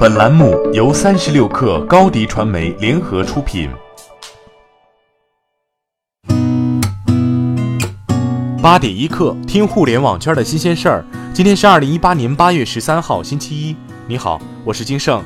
本栏目由三十六氪高低传媒联合出品。八点一刻，听互联网圈的新鲜事儿。今天是二零一八年八月十三号，星期一。你好，我是金盛。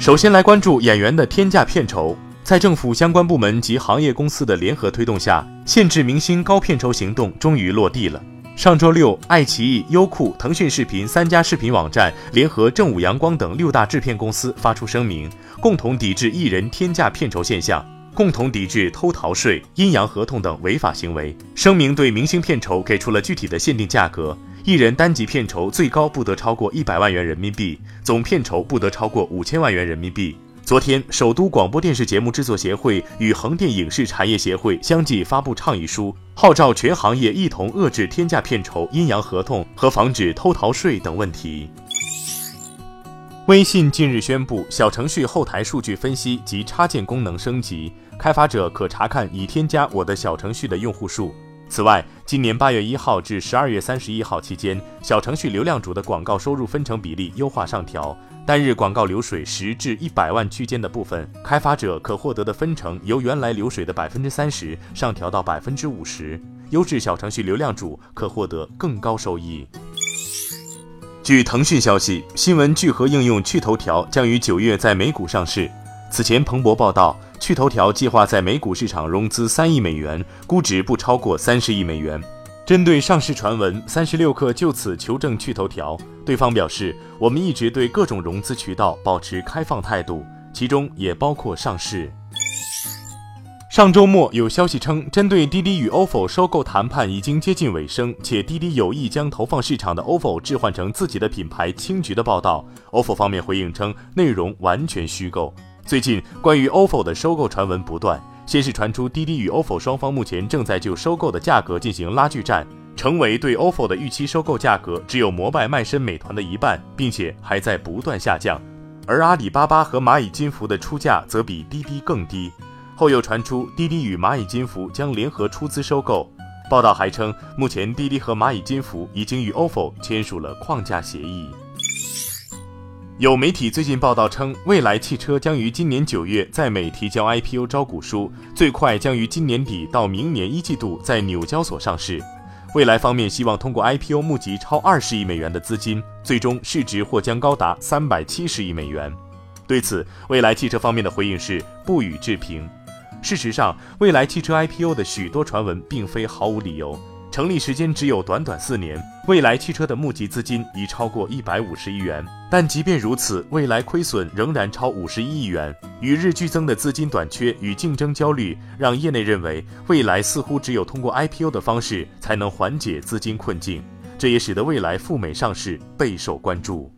首先来关注演员的天价片酬。在政府相关部门及行业公司的联合推动下，限制明星高片酬行动终于落地了。上周六，爱奇艺、优酷、腾讯视频三家视频网站联合正午阳光等六大制片公司发出声明，共同抵制艺人天价片酬现象，共同抵制偷逃税、阴阳合同等违法行为。声明对明星片酬给出了具体的限定价格：艺人单集片酬最高不得超过一百万元人民币，总片酬不得超过五千万元人民币。昨天，首都广播电视节目制作协会与横店影视产业协会相继发布倡议书，号召全行业一同遏制天价片酬、阴阳合同和防止偷逃税等问题。微信近日宣布，小程序后台数据分析及插件功能升级，开发者可查看已添加我的小程序的用户数。此外，今年八月一号至十二月三十一号期间，小程序流量主的广告收入分成比例优化上调。单日广告流水十至一百万区间的部分，开发者可获得的分成由原来流水的百分之三十上调到百分之五十。优质小程序流量主可获得更高收益。据腾讯消息，新闻聚合应用趣头条将于九月在美股上市。此前，彭博报道，趣头条计划在美股市场融资三亿美元，估值不超过三十亿美元。针对上市传闻，三十六氪就此求证趣头条，对方表示，我们一直对各种融资渠道保持开放态度，其中也包括上市。上周末有消息称，针对滴滴与 ofo 收购谈判已经接近尾声，且滴滴有意将投放市场的 ofo 置换成自己的品牌青桔的报道，ofo 方面回应称内容完全虚构。最近关于 ofo 的收购传闻不断。先是传出滴滴与 ofo 双方目前正在就收购的价格进行拉锯战，成为对 ofo 的预期收购价格只有摩拜卖身美团的一半，并且还在不断下降。而阿里巴巴和蚂蚁金服的出价则比滴滴更低。后又传出滴滴与蚂蚁金服将联合出资收购，报道还称，目前滴滴和蚂蚁金服已经与 ofo 签署了框架协议。有媒体最近报道称，蔚来汽车将于今年九月在美提交 IPO 招股书，最快将于今年底到明年一季度在纽交所上市。蔚来方面希望通过 IPO 募集超二十亿美元的资金，最终市值或将高达三百七十亿美元。对此，蔚来汽车方面的回应是不予置评。事实上，蔚来汽车 IPO 的许多传闻并非毫无理由。成立时间只有短短四年，蔚来汽车的募集资金已超过一百五十亿元。但即便如此，蔚来亏损仍然超五十亿元。与日俱增的资金短缺与竞争焦虑，让业内认为蔚来似乎只有通过 IPO 的方式才能缓解资金困境。这也使得蔚来赴美上市备受关注。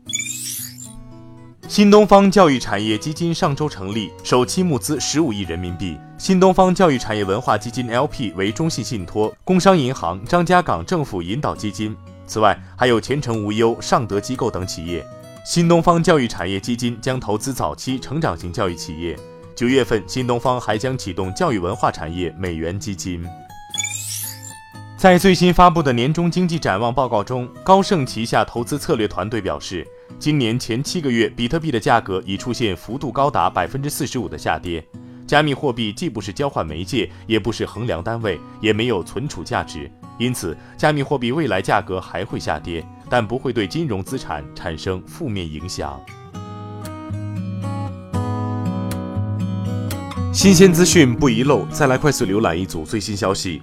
新东方教育产业基金上周成立，首期募资十五亿人民币。新东方教育产业文化基金 LP 为中信信托、工商银行、张家港政府引导基金，此外还有前程无忧、尚德机构等企业。新东方教育产业基金将投资早期成长型教育企业。九月份，新东方还将启动教育文化产业美元基金。在最新发布的年终经济展望报告中，高盛旗下投资策略团队表示。今年前七个月，比特币的价格已出现幅度高达百分之四十五的下跌。加密货币既不是交换媒介，也不是衡量单位，也没有存储价值，因此加密货币未来价格还会下跌，但不会对金融资产产生负面影响。新鲜资讯不遗漏，再来快速浏览一组最新消息。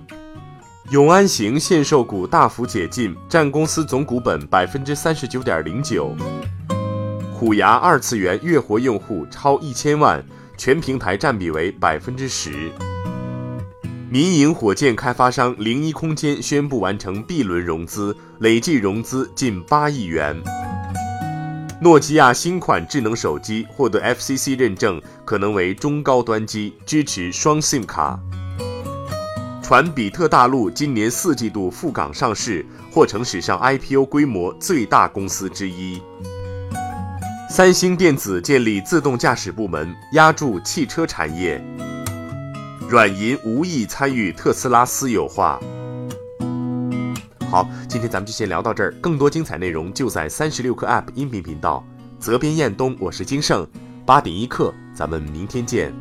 永安行限售股大幅解禁，占公司总股本百分之三十九点零九。虎牙二次元月活用户超一千万，全平台占比为百分之十。民营火箭开发商零一空间宣布完成 B 轮融资，累计融资近八亿元。诺基亚新款智能手机获得 FCC 认证，可能为中高端机，支持双 SIM 卡。传比特大陆今年四季度赴港上市，或成史上 IPO 规模最大公司之一。三星电子建立自动驾驶部门，压住汽车产业。软银无意参与特斯拉私有化。好，今天咱们就先聊到这儿，更多精彩内容就在三十六课 App 音频频道。责编：彦东，我是金盛，八点一刻，咱们明天见。